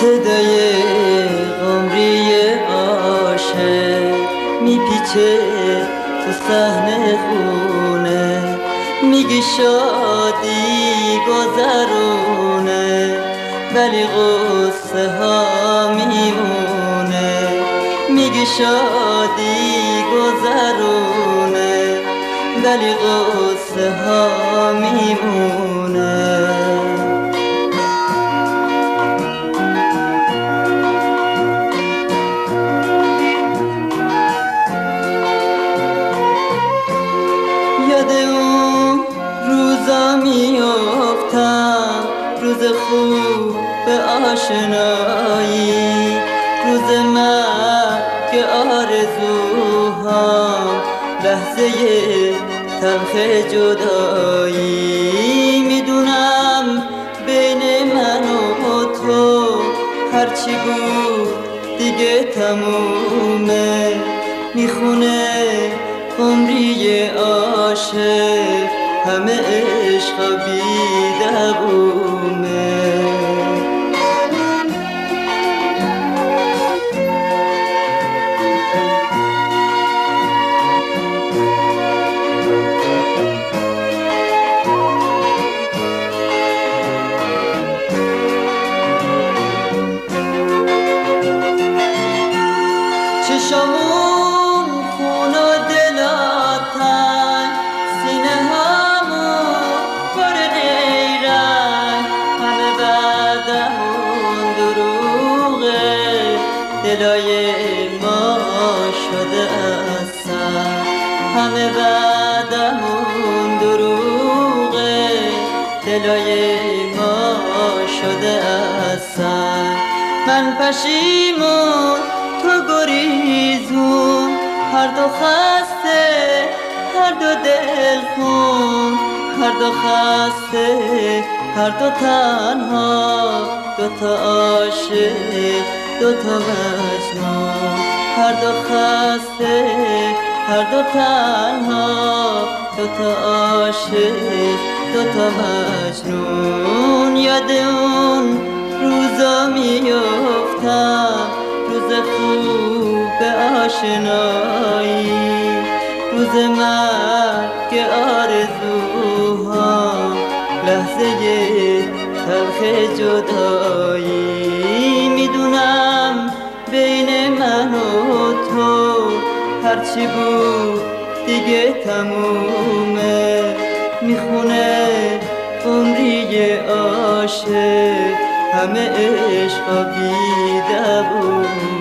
صدای قمری عاشق میپیچه تو صحنه خونه میگی شادی گذرونه ولی غصه ها میمونه. میگی شادی گذرونه ولی غصه ها میمونه. یاد اون روزا میافتم. روز خوب به آشنایی. روز مرگ آرزوها لحظه تلخ جدایی. می‌دونم بین من و تو هرچی بود دیگه تمومه. می‌خونه عمری عاشق همه عشق بی دوومه دلای ما شده اصلا همه بعدمون دروغه. دلای ما شده اصلا من پشیمون تو گریزون. هر دو خسته هر دو دل خون هر دو خسته هر دو تنها. دو تا عاشق. دو تا مجنون هر دو خسته هر دو تنها. دو تا عاشق دو تا مجنون. یاد اون روزا میافتم. روز خوب آشنایی. روز مرگ آرزوها. لحظه تلخ جدایی. می‌دونم هرچی بود دیگه تمومه. می‌خونه عمری عاشق. همه عشق بی دوومه